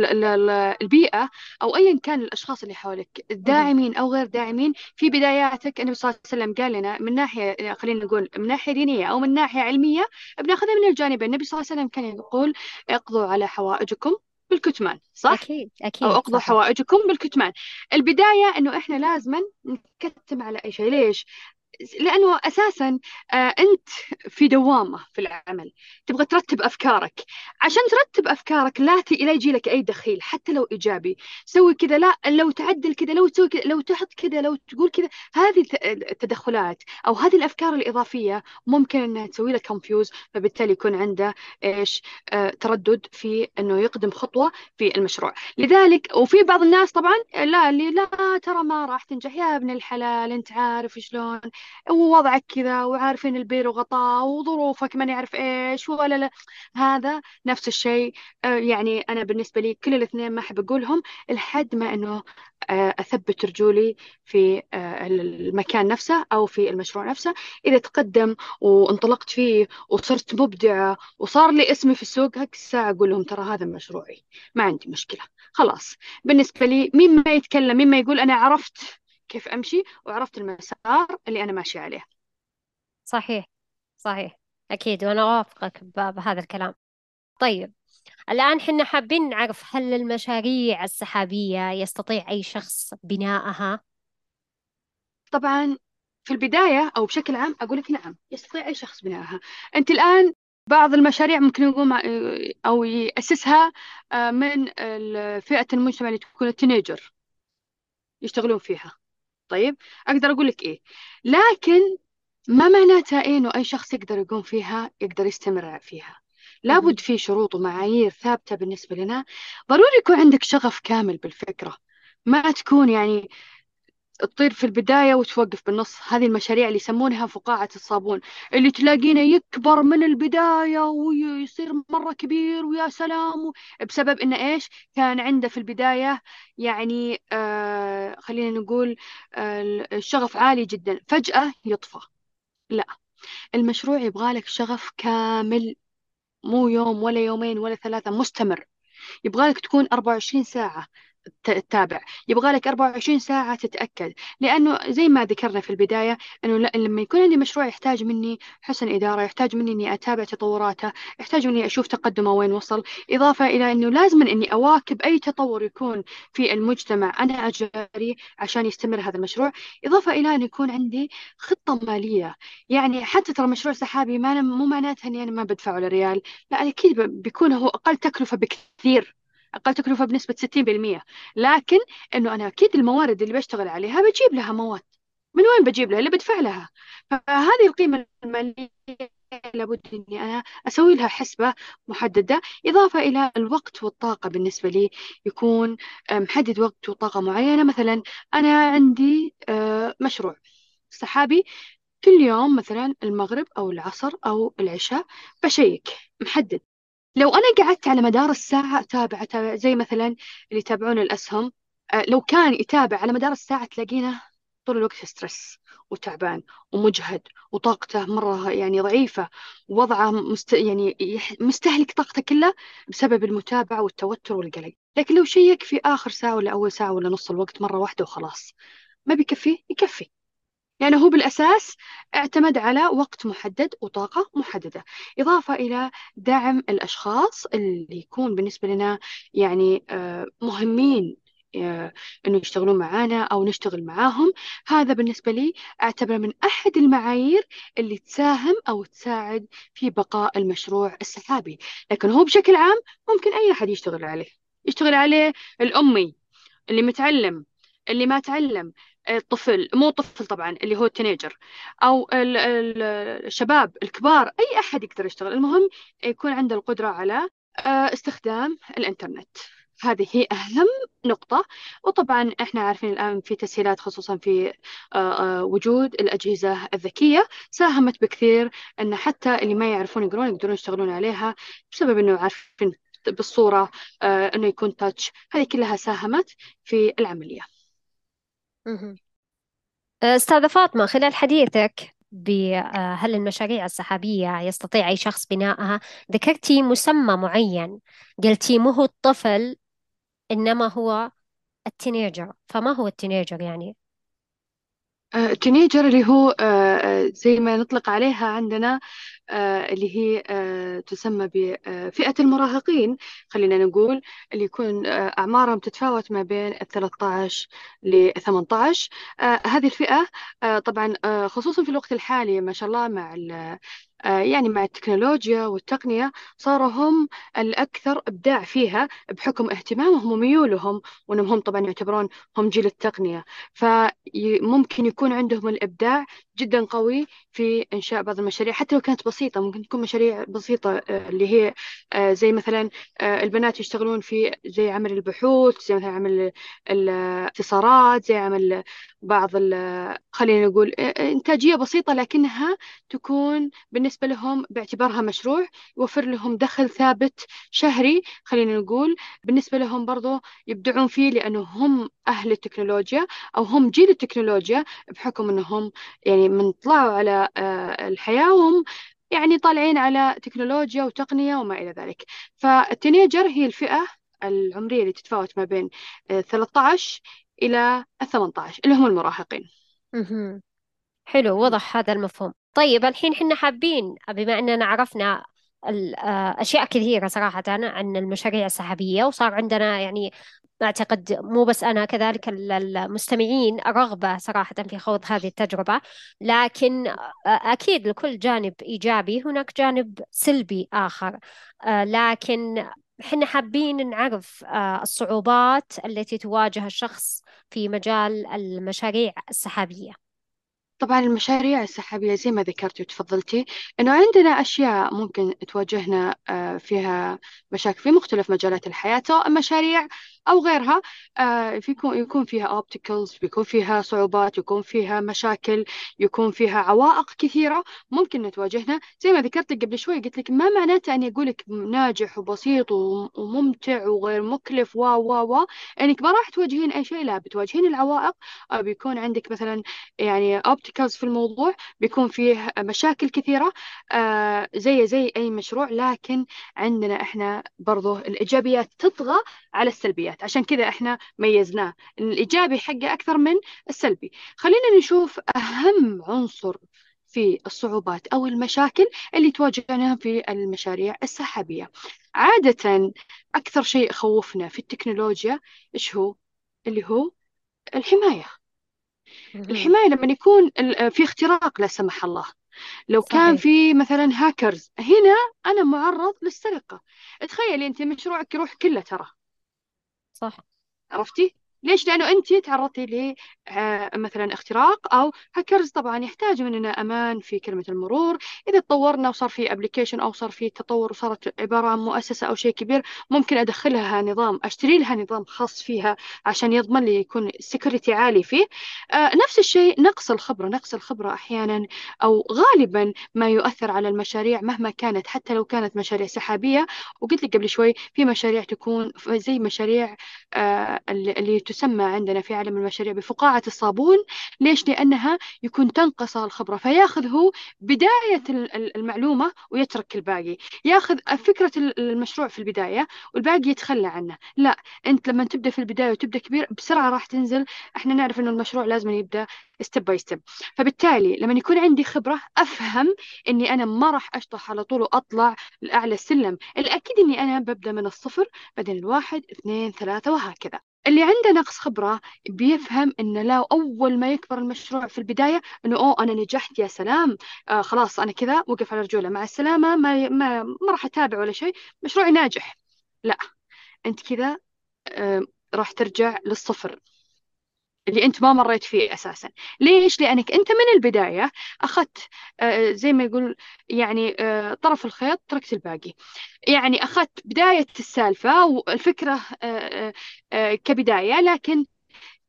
البيئة أو ايا كان الأشخاص اللي حولك داعمين أو غير داعمين في بداياتك النبي صلى الله عليه وسلم قال لنا من ناحية خلينا نقول من ناحية دينية أو من ناحية علمية بناخذها من الجانبين النبي صلى الله عليه وسلم كان يقول اقضوا على حوائجكم بالكتمان صح؟ أكيد أكيد أو اقضوا حوائجكم بالكتمان البداية إنه إحنا لازما نكتم على أي شيء ليش؟ لأنه أساسا آه، أنت في دوامة في العمل. تبغى ترتب أفكارك. عشان ترتب أفكارك لا لا يجي لك أي دخيل حتى لو إيجابي. سوي كذا لا لو تعدل كذا لو تسوي كذا لو تحط كذا لو تقول كذا. هذه التدخلات أو هذه الأفكار الإضافية ممكن أنها تسوي لك confuse فبالتالي يكون عنده إيش؟ آه تردد في أنه يقدم خطوة في المشروع. لذلك وفي بعض الناس طبعا لا اللي لا ترى ما راح تنجح. يا ابن الحلال أنت عارف شلون. ووضعك كذا وعارفين البير وغطاه وظروفك ما نعرف إيش ولا لا. هذا نفس الشيء. آه، يعني أنا بالنسبة لي كل الاثنين ما أحب أقولهم لحد ما إنه آه، أثبت رجولي في آه، المكان نفسه أو في المشروع نفسه. إذا تقدم وانطلقت فيه وصرت مبدعة وصار لي اسمي في السوق هك الساعة أقول لهم ترى هذا مشروعي ما عندي مشكلة. خلاص. بالنسبة لي مين ما يتكلم مين ما يقول أنا عرفت كيف أمشي وعرفت المسار اللي أنا ماشية عليه. صحيح صحيح. أكيد وأنا أوافقك بهذا الكلام. طيب الآن حنا حابين نعرف هل المشاريع السحابية يستطيع أي شخص بناءها؟ طبعا في البداية أو بشكل عام أقول لك نعم يستطيع أي شخص بناءها. أنت الآن بعض المشاريع ممكن يقوم أو يأسسها آه، من فئة المجتمع اللي تكون التينيجر يشتغلون فيها. طيب أقدر أقول لك إيه؟ لكن ما معناتها إيه إنه أي شخص يقدر يقوم فيها يقدر يستمر فيها. لابد في شروط ومعايير ثابتة بالنسبة لنا. ضروري يكون عندك شغف كامل بالفكرة. ما تكون يعني تطير في البداية وتوقف بالنص. هذه المشاريع اللي يسمونها فقاعة الصابون اللي تلاقينه يكبر من البداية ويصير مرة كبير ويا سلام. بسبب إنه إيش؟ كان عنده في البداية يعني آه خلينا نقول آه الشغف عالي جدا. فجأة يطفى. لا المشروع يبغالك شغف كامل. مو يوم ولا يومين ولا ثلاثة مستمر. يبغالك تكون 24 ساعة. تتابع. يبغى لك 24 ساعة تتأكد. لأنه زي ما ذكرنا في البداية أنه لما يكون عندي مشروع يحتاج مني حسن إدارة يحتاج مني أني أتابع تطوراته يحتاج مني أشوف تقدمه وين وصل إضافة إلى أنه لازم أني أواكب أي تطور يكون في المجتمع. أنا أجاري عشان يستمر هذا المشروع. إضافة إلى أن يكون عندي خطة مالية. يعني حتى ترى مشروع سحابي ما مو معناتها أني أنا ما بدفعه لريال. لا أكيد بيكون هو أقل تكلفة بكثير. أقل تكلفة بنسبة 60% لكن إنه أنا أكيد الموارد اللي بشتغل عليها بجيب لها مواد. من وين بجيب لها؟ اللي بدفع لها. فهذه القيمة المالية لابد إني أنا أسوي لها حسبة محددة إضافة إلى الوقت والطاقة بالنسبة لي. يكون محدد وقت وطاقة معينة. مثلا أنا عندي آه، مشروع سحابي. كل يوم مثلا المغرب أو العصر أو العشاء بشيك محدد. لو أنا قعدت على مدار الساعة أتابع أتابع زي مثلا اللي يتابعون الأسهم آه، لو كان يتابع على مدار الساعة تلاقينه طول الوقت ستريس وتعبان ومجهد وطاقته مرة يعني ضعيفة ووضعه مست... يعني مستهلك طاقته كلها بسبب المتابعة والتوتر والقلق. لكن لو شيك في آخر ساعة ولا أول ساعة ولا نص الوقت مرة واحدة وخلاص ما بيكفيه يكفي. يعني هو بالأساس اعتمد على وقت محدد وطاقة محددة. إضافة إلى دعم الأشخاص اللي يكون بالنسبة لنا يعني آه، مهمين آه، إنه يشتغلون معانا أو نشتغل معاهم. هذا بالنسبة لي أعتبره من أحد المعايير اللي تساهم أو تساعد في بقاء المشروع السحابي. لكن هو بشكل عام ممكن أي أحد يشتغل عليه. يشتغل عليه الأمي اللي متعلم اللي ما تعلم الطفل مو طفل طبعا اللي هو التينيجر أو الشباب الكبار أي أحد يقدر يشتغل. المهم يكون عنده القدرة على آه، استخدام الإنترنت. هذه هي أهم نقطة. وطبعا إحنا عارفين الآن في تسهيلات خصوصا في آه، آه، وجود الأجهزة الذكية. ساهمت بكثير أن حتى اللي ما يعرفون يقرون يقدرون يشتغلون عليها بسبب أنه عارفين بالصورة أنه يكون touch هذه كلها ساهمت في العملية. أستاذة فاطمة خلال حديثك بهل المشاريع السحابية يستطيع أي شخص بنائها؟ ذكرتي مسمى معين. قلتي مو هو الطفل إنما هو ال teenager. فما هو ال teenager يعني؟ ال teenager آه، اللي هو آه، آه، زي ما نطلق عليها عندنا اللي هي تسمى بفئة المراهقين خلينا نقول اللي يكون أعمارهم تتفاوت ما بين ال 13 ل 18 هذه الفئة طبعا خصوصا في الوقت الحالي ما شاء الله مع يعني مع التكنولوجيا والتقنية صاروا هم الأكثر إبداع فيها بحكم اهتمامهم وميولهم وأنهم هم طبعا يعتبرون هم جيل التقنية. فممكن يكون عندهم الإبداع جدا قوي في إنشاء بعض المشاريع حتى لو كانت بسيطة ممكن تكون مشاريع بسيطة آه، اللي هي آه، زي مثلا البنات يشتغلون في زي عمل البحوث زي مثلا عمل الاتصارات زي عمل بعض خلينا نقول إنتاجية بسيطة لكنها تكون بالنسبة لهم باعتبارها مشروع يوفر لهم دخل ثابت شهري خلينا نقول. بالنسبة لهم برضو يبدعون فيه لأنه هم أهل التكنولوجيا أو هم جيل التكنولوجيا بحكم أنهم يعني من طلعوا على آه، الحياة وهم يعني طالعين على تكنولوجيا وتقنية وما إلى ذلك. فالتينيجر هي الفئة العمرية اللي تتفاوت ما بين 13 آه، إلى 18 اللي هم المراهقين. حلو وضح هذا المفهوم. طيب الحين حنا حابين بما أننا عرفنا آه، أشياء كثيرة صراحة عن المشاريع السحابية وصار عندنا يعني أعتقد مو بس أنا كذلك المستمعين رغبة صراحة في خوض هذه التجربة. لكن آه، أكيد لكل جانب إيجابي هناك جانب سلبي آخر. آه، لكن إحنا حابين نعرف الصعوبات التي تواجه الشخص في مجال المشاريع السحابية. طبعا المشاريع السحابية زي ما ذكرتي وتفضلتي إنه عندنا أشياء ممكن تواجهنا آه، فيها مشاكل في مختلف مجالات الحياة سواء مشاريع أو غيرها آه، يكون يكون فيها obstacles بيكون فيها صعوبات يكون فيها مشاكل يكون فيها عوائق كثيرة ممكن نتواجهنا. زي ما ذكرت لك قبل شوي قلت لك ما معناته أني أقول لك ناجح وبسيط وممتع وغير مكلف و و و. إنك ما راح تواجهين أي شيء لا بتواجهين العوائق. أو بيكون عندك مثلا يعني obstacles في الموضوع بيكون فيه مشاكل كثيرة آه، زي زي أي مشروع لكن عندنا إحنا برضو الإيجابيات تطغى على السلبيات. عشان كذا إحنا ميزناه. الإيجابي حقه أكثر من السلبي. خلينا نشوف أهم عنصر في الصعوبات أو المشاكل اللي تواجهنا في المشاريع السحابية. عادة أكثر شيء يخوفنا في التكنولوجيا إيش هو؟ اللي هو الحماية. الحماية لما يكون في اختراق لا سمح الله. لو صحيح. كان في مثلا هاكرز هنا أنا معرض للسرقة. تخيلي أنت مشروعك يروح كله ترى. صح عرفتي ليش؟ لأنه أنت تعرضتي مثلا اختراق أو هاكرز طبعا يحتاج مننا أمان في كلمة المرور. إذا تطورنا وصار في application أو صار في تطور وصارت عبارة عن مؤسسة أو شيء كبير ممكن أدخلها نظام أشتري لها نظام خاص فيها عشان يضمن لي يكون سكيورتي عالي فيه. آه نفس الشيء نقص الخبرة نقص الخبرة أحيانا أو غالبا ما يؤثر على المشاريع مهما كانت حتى لو كانت مشاريع سحابية. وقلت لك قبل شوي في مشاريع تكون زي مشاريع آه اللي تسمى عندنا في عالم المشاريع بفقاعة. الصابون ليش؟ لأنها يكون تنقص الخبرة فياخذ هو بداية المعلومة ويترك الباقي. ياخذ فكرة المشروع في البداية والباقي يتخلى عنه. لا أنت لما تبدأ في البداية وتبدأ كبير بسرعة راح تنزل. إحنا نعرف أنه المشروع لازم يبدأ step by step فبالتالي لما يكون عندي خبرة أفهم أني أنا ما راح أشطح على طول وأطلع لأعلى السلم. الأكيد أني أنا ببدأ من الصفر بعدين الواحد اثنين ثلاثة وهكذا. اللي عنده نقص خبرة بيفهم إنه لا أول ما يكبر المشروع في البداية إنه أوه أنا نجحت يا سلام. آه خلاص أنا كذا وقف على رجوله. مع السلامة ما ما ما راح أتابع ولا شيء. مشروعي ناجح. لا أنت كذا آه راح ترجع للصفر. اللي أنت ما مريت فيه أساسا. ليش؟ لأنك أنت من البداية أخذت آه، زي ما يقول يعني آه، طرف الخيط تركت الباقي. يعني أخذت بداية السالفة والفكرة آه، كبداية لكن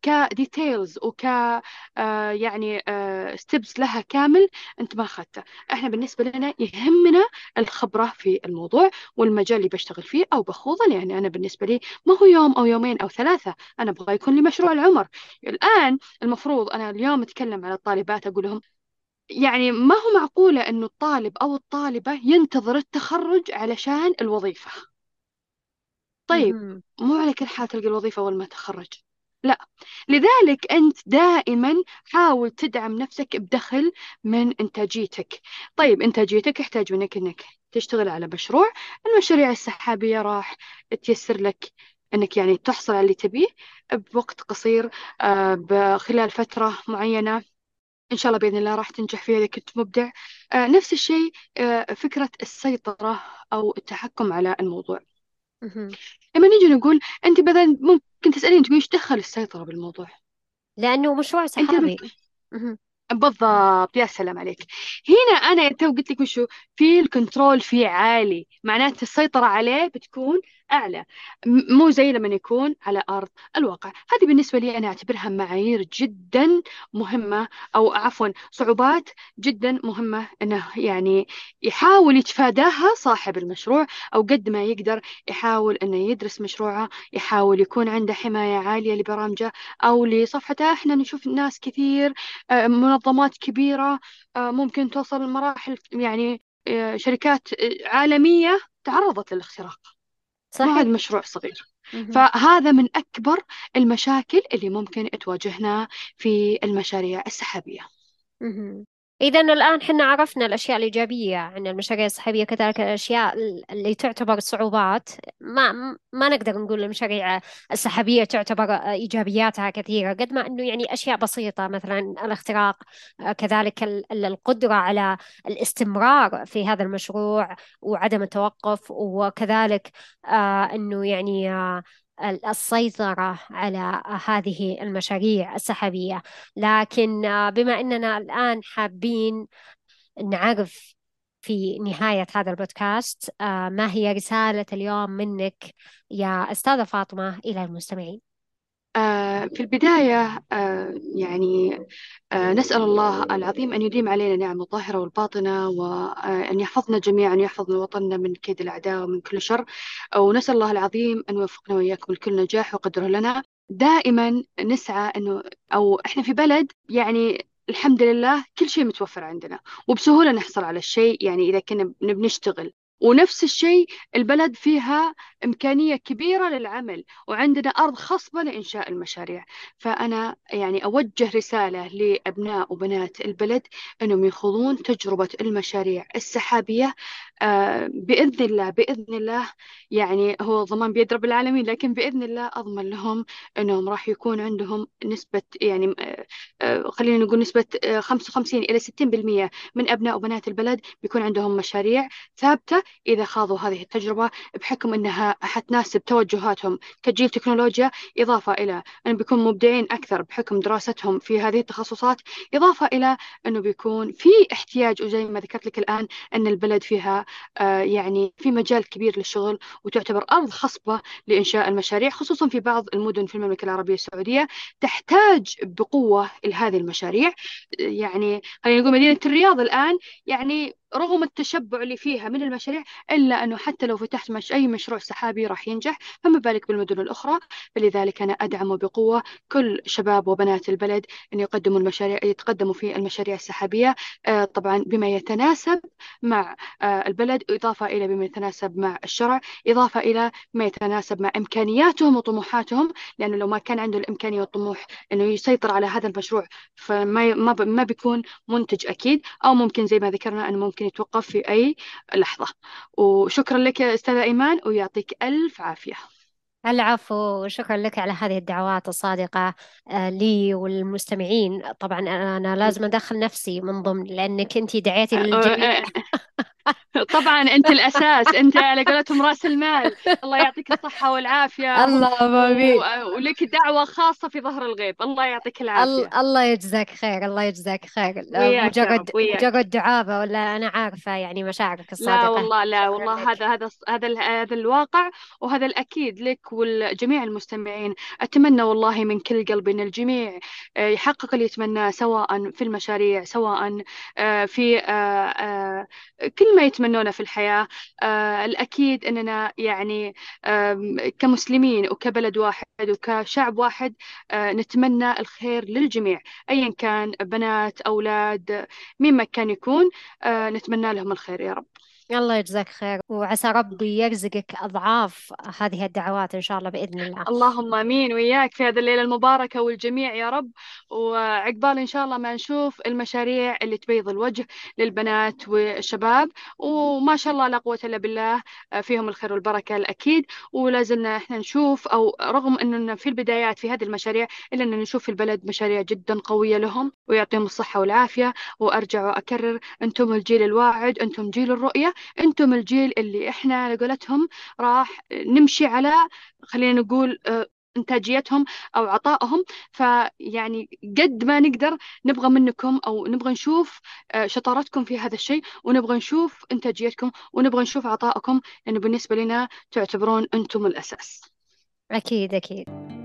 ك details وك آه يعني آه steps لها كامل أنت ما اخذته إحنا بالنسبة لنا يهمنا الخبرة في الموضوع والمجال اللي بشتغل فيه أو بخوضه يعني أنا بالنسبة لي ما هو يوم أو يومين أو ثلاثة أنا أبغى يكون لي مشروع العمر. الآن المفروض أنا اليوم أتكلم على الطالبات أقول لهم يعني ما هو معقولة إنه الطالب أو الطالبة ينتظر التخرج علشان الوظيفة؟ طيب مو على كل حال تلقى الوظيفة أول ما تخرج. لا. لذلك أنت دائما حاول تدعم نفسك بدخل من إنتاجيتك. طيب إنتاجيتك يحتاج منك أنك تشتغل على مشروع المشاريع السحابية راح تيسر لك أنك يعني تحصل على اللي تبيه بوقت قصير آه، خلال فترة معينة. إن شاء الله بإذن الله راح تنجح فيها إذا كنت مبدع. آه، نفس الشيء آه، فكرة السيطرة أو التحكم على الموضوع. لما نيجي نقول أنت مثلا ممكن تسألين تقولي إيش دخل السيطرة بالموضوع؟ لأنه مشروع سحابي بالضبط. يا سلام عليك. هنا أنا تو قلت لك وشو؟ في ال control فيه عالي. معناته السيطرة عليه بتكون أعلى. مو زي لما يكون على أرض الواقع. هذه بالنسبة لي أنا أعتبرها معايير جدا مهمة أو عفوا صعوبات جدا مهمة إنه يعني يحاول يتفاداها صاحب المشروع أو قد ما يقدر يحاول إنه يدرس مشروعه يحاول يكون عنده حماية عالية لبرامجه أو لصفحته. إحنا نشوف ناس كثير آه، منظمات كبيرة آه، ممكن توصل لمراحل يعني آه، شركات عالمية تعرضت للاختراق. صحيح ما هذا مشروع صغير. فهذا من أكبر المشاكل اللي ممكن تواجهنا في المشاريع السحابية. إذا الآن حنا عرفنا الأشياء الإيجابية عن المشاريع السحابية كذلك الأشياء اللي تعتبر صعوبات. ما ما نقدر نقول المشاريع السحابية تعتبر إيجابياتها كثيرة قد ما أنه يعني أشياء بسيطة مثلا الاختراق كذلك القدرة على الاستمرار في هذا المشروع وعدم التوقف وكذلك آه، أنه يعني آه، السيطرة على هذه المشاريع السحابية. لكن آه، بما أننا الآن حابين نعرف في نهاية هذا البودكاست آه، ما هي رسالة اليوم منك يا أستاذة فاطمة إلى المستمعين؟ في البداية آه، يعني آه، نسأل الله العظيم أن يديم علينا نعم الظاهرة والباطنة وأن يحفظنا جميعا ويحفظ وطننا من كيد الأعداء ومن كل شر. ونسأل الله العظيم أن يوفقنا وإياكم لكل نجاح وقدره لنا. دائما نسعى أنه أو إحنا في بلد يعني الحمد لله كل شيء متوفر عندنا وبسهولة نحصل على الشيء يعني إذا كنا بنشتغل. ونفس الشيء البلد فيها إمكانية كبيرة للعمل وعندنا أرض خصبة لإنشاء المشاريع. فأنا يعني أوجه رسالة لأبناء وبنات البلد أنهم يخوضون تجربة المشاريع السحابية بإذن الله بإذن الله. يعني هو ضمان بيد رب العالمين لكن بإذن الله أضمن لهم أنهم راح يكون عندهم نسبة يعني آه، آه، خلينا نقول نسبة 55 إلى 60% من أبناء وبنات البلد بيكون عندهم مشاريع ثابتة إذا خاضوا هذه التجربة بحكم أنها حتناسب توجهاتهم كجيل تكنولوجيا إضافة إلى أن بيكون مبدعين أكثر بحكم دراستهم في هذه التخصصات إضافة إلى أنه بيكون في احتياج وزي ما ذكرت لك الآن أن البلد فيها آه يعني في مجال كبير للشغل وتعتبر أرض خصبة لإنشاء المشاريع خصوصا في بعض المدن في المملكة العربية السعودية تحتاج بقوة لهذه المشاريع. يعني خلينا نقول مدينة الرياض الآن يعني رغم التشبع اللي فيها من المشاريع إلا أنه حتى لو فتحت مش أي مشروع سحابي راح ينجح فما بالك بالمدن الأخرى. فلذلك أنا أدعم بقوة كل شباب وبنات البلد أن يقدموا المشاريع يتقدموا في المشاريع السحابية. آه، طبعا بما يتناسب مع آه، البلد إضافة إلى بما يتناسب مع الشرع إضافة إلى ما يتناسب مع إمكانياتهم وطموحاتهم. لأنه لو ما كان عنده الإمكانية والطموح أنه يسيطر على هذا المشروع فما ما بيكون منتج أكيد. أو ممكن زي ما ذكرنا أنه ممكن يتوقف في أي لحظة. وشكرا لك يا أستاذة إيمان ويعطيك ألف عافية. العفو وشكرا لك على هذه الدعوات الصادقة آه، لي والمستمعين. طبعا أنا لازم أدخل نفسي من ضمن لأنك أنت دعيتي للجميع. طبعا أنت الأساس أنت على قولتهم رأس المال. الله يعطيك الصحة والعافية. الله أمين. ولك دعوة خاصة في ظهر الغيب. الله يعطيك العافية. الله يجزاك خير الله يجزاك خير. وياك مجرد. مجرد دعابة ولا أنا عارفة يعني مشاعرك الصادقة؟ لا والله لا والله. هذا هذا هذا هذا الواقع وهذا الأكيد لك ولجميع المستمعين. أتمنى والله من كل قلبي إن الجميع آه، يحقق اللي يتمناه سواء في المشاريع سواء آه، في كل ما يتمنونه في الحياة. آه الأكيد أننا يعني كمسلمين وكبلد واحد وكشعب واحد آه نتمنى الخير للجميع أيا كان بنات أولاد مين ما كان يكون. آه نتمنى لهم الخير يا رب. الله يجزاك خير. وعسى ربي يرزقك أضعاف هذه الدعوات إن شاء الله بإذن الله. اللهم آمين. وياك في هذه الليلة المباركة والجميع يا رب. وعقبال إن شاء الله ما نشوف المشاريع اللي تبيض الوجه للبنات والشباب. وما شاء الله لا قوة إلا بالله فيهم الخير والبركة الأكيد. ولا زلنا إحنا نشوف أو رغم أننا في البدايات في هذه المشاريع إلا ان نشوف في البلد مشاريع جدا قوية لهم. ويعطيهم الصحة والعافية. وأرجع وأكرر أنتم الجيل الواعد أنتم جيل الرؤية. أنتم الجيل اللي إحنا على قولتهم راح نمشي على خلينا نقول آه، إنتاجيتهم أو عطائهم. فيعني قد ما نقدر نبغى منكم أو نبغى نشوف آه، شطارتكم في هذا الشيء ونبغى نشوف إنتاجيتكم ونبغى نشوف عطائكم. لأنه يعني بالنسبة لنا تعتبرون أنتم الأساس. أكيد أكيد.